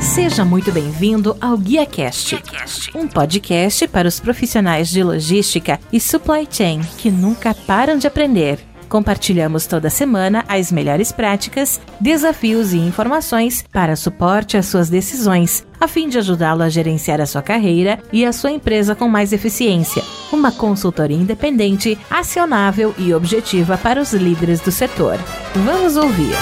Seja muito bem-vindo ao GuiaCast, um podcast para os profissionais de logística e supply chain que nunca param de aprender. Compartilhamos toda semana as melhores práticas, desafios e informações para suporte às suas decisões, a fim de ajudá-lo a gerenciar a sua carreira e a sua empresa com mais eficiência. Uma consultoria independente, acionável e objetiva para os líderes do setor. Vamos ouvir.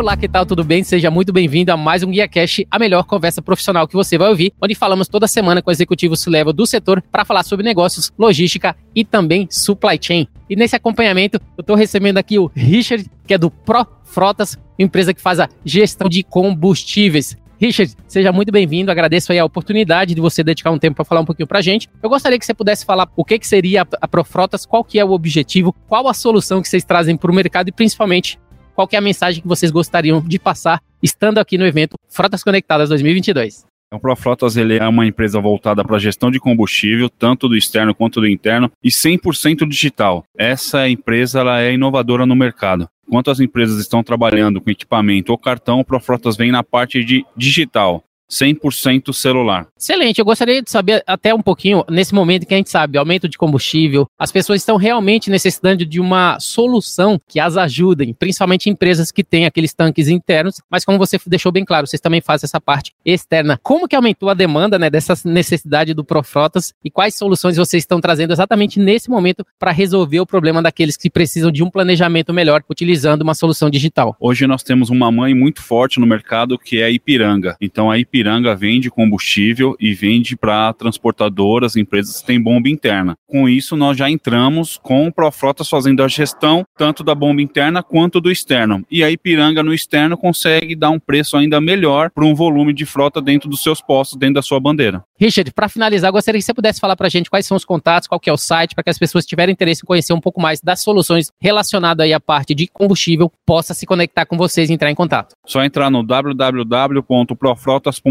Olá, que tal? Tudo bem? Seja muito bem-vindo a mais um Guia Cash, a melhor conversa profissional que você vai ouvir, onde falamos toda semana com executivos level do setor para falar sobre negócios, logística e também supply chain. E nesse acompanhamento, eu estou recebendo aqui o Richard, que é do Pro Frotas, empresa que faz a gestão de combustíveis. Richard, seja muito bem-vindo. Agradeço aí a oportunidade de você dedicar um tempo para falar um pouquinho para a gente. Eu gostaria que você pudesse falar o que, que seria a Profrotas, qual que é o objetivo, qual a solução que vocês trazem para o mercado e principalmente qual é a mensagem que vocês gostariam de passar estando aqui no evento Frotas Conectadas 2022. O Profrotas ele é uma empresa voltada para a gestão de combustível, tanto do externo quanto do interno, e 100% digital. Essa empresa ela é inovadora no mercado. Enquanto as empresas estão trabalhando com equipamento ou cartão, o Profrotas vem na parte de digital. 100% celular. Excelente, eu gostaria de saber até um pouquinho, nesse momento que a gente sabe, aumento de combustível, as pessoas estão realmente necessitando de uma solução que as ajudem, principalmente empresas que têm aqueles tanques internos, mas como você deixou bem claro, vocês também fazem essa parte externa. Como que aumentou a demanda né, dessa necessidade do Profrotas e quais soluções vocês estão trazendo exatamente nesse momento para resolver o problema daqueles que precisam de um planejamento melhor utilizando uma solução digital? Hoje nós temos uma mãe muito forte no mercado que é a Ipiranga. Então a Ipiranga Ipiranga vende combustível e vende para transportadoras, empresas que têm bomba interna. Com isso, nós já entramos com o Profrotas fazendo a gestão tanto da bomba interna quanto do externo. E a Ipiranga no externo consegue dar um preço ainda melhor para um volume de frota dentro dos seus postos, dentro da sua bandeira. Richard, para finalizar, gostaria que você pudesse falar para a gente quais são os contatos, qual é o site, para que as pessoas que tiverem interesse em conhecer um pouco mais das soluções relacionadas aí à parte de combustível, possa se conectar com vocês e entrar em contato. Só entrar no www.profrotas.com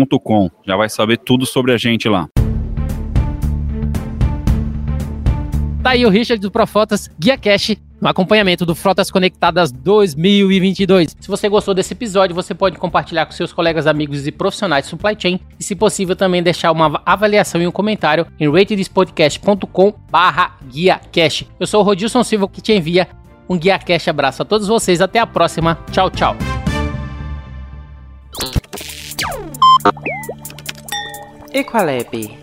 já vai saber tudo sobre a gente lá. Tá aí o Richard do Profotas Guia Cash no acompanhamento do Frotas Conectadas 2022. Se você gostou desse episódio, você pode compartilhar com seus colegas, amigos e profissionais de supply chain e, se possível, também deixar uma avaliação e um comentário em ratedspodcast.com barra guia cash. Eu sou o Rodilson Silva que te envia um guia cash abraço a todos vocês. Até a próxima. Tchau, tchau. Equalabi